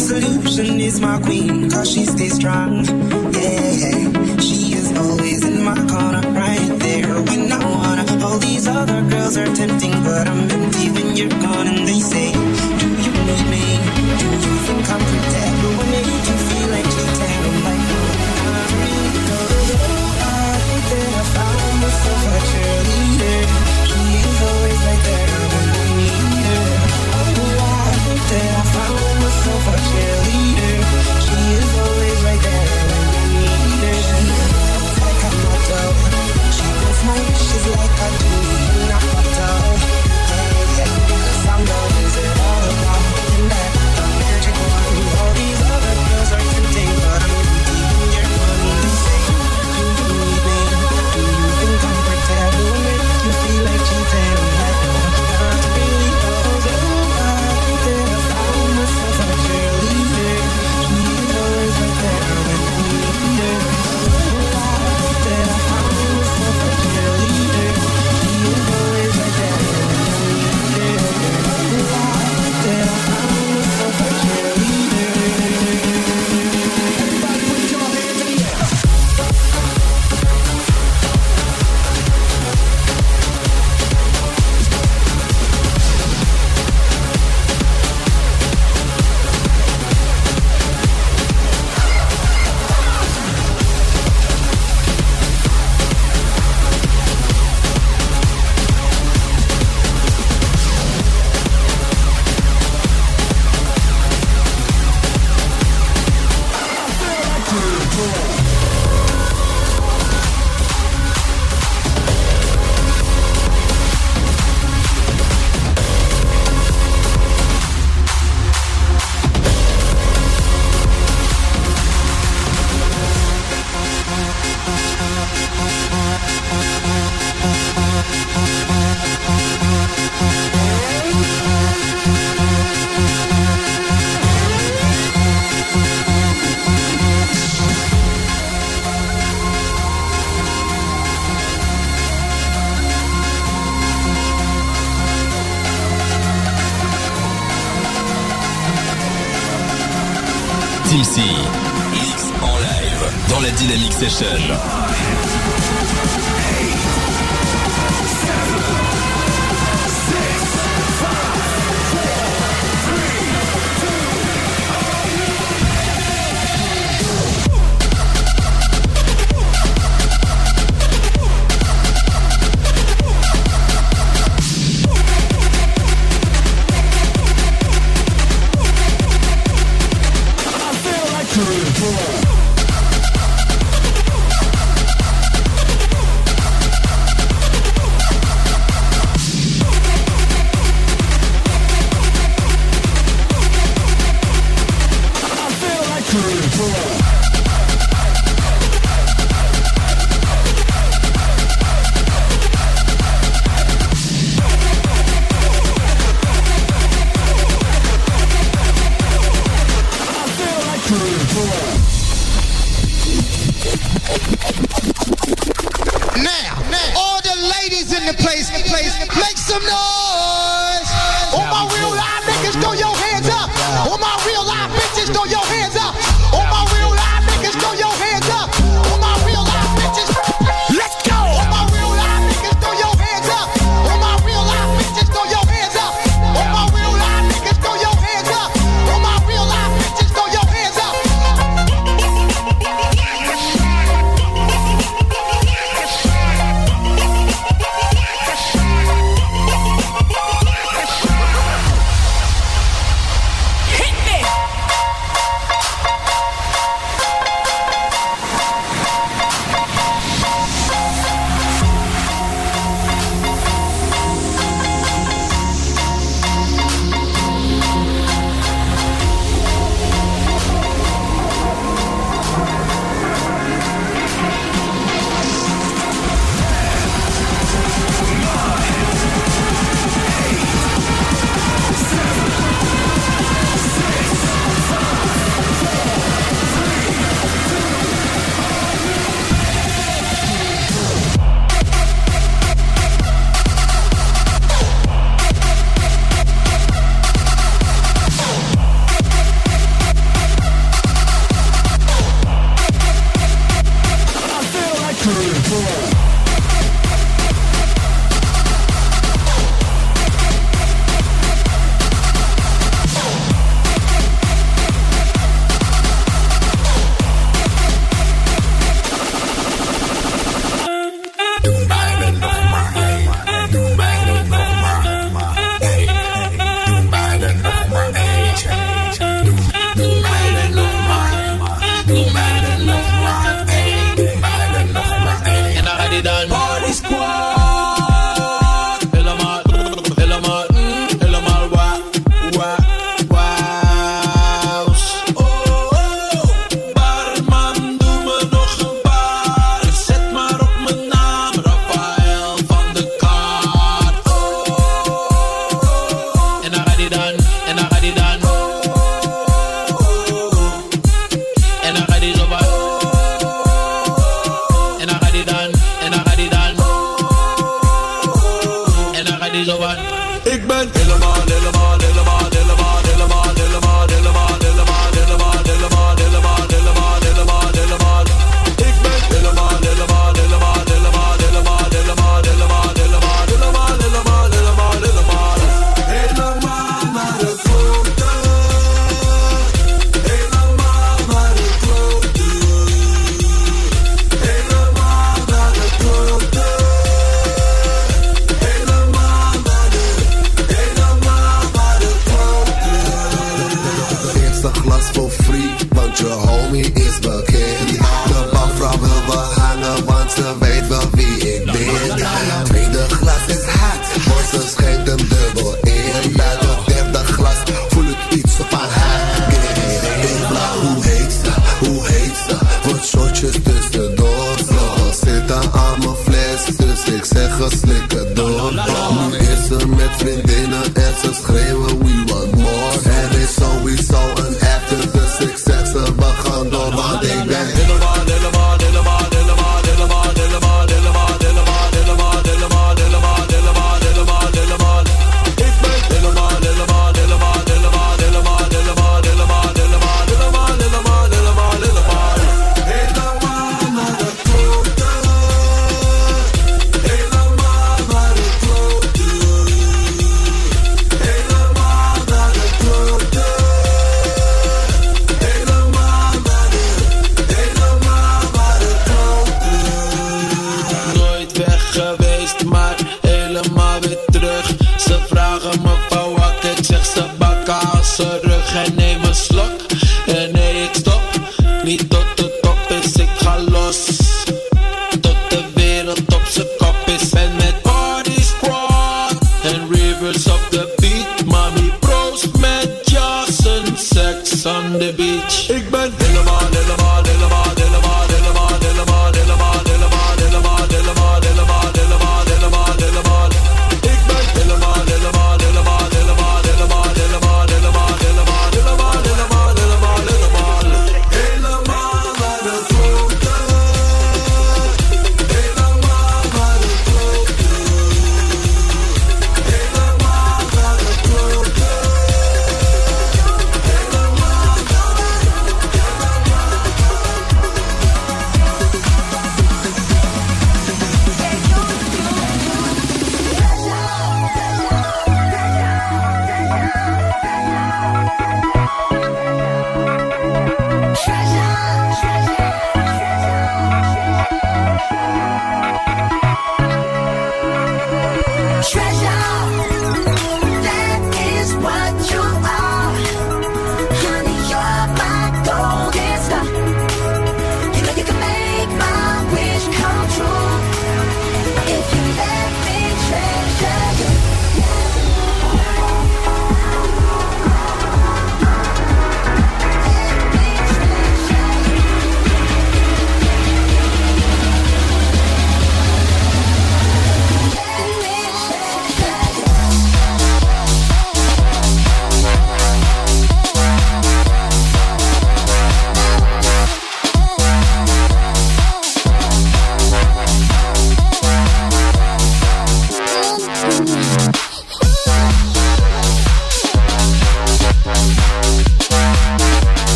solution is my queen, cause she stays strong. Timsi. Mix en live dans la Dynamic Session. some noise!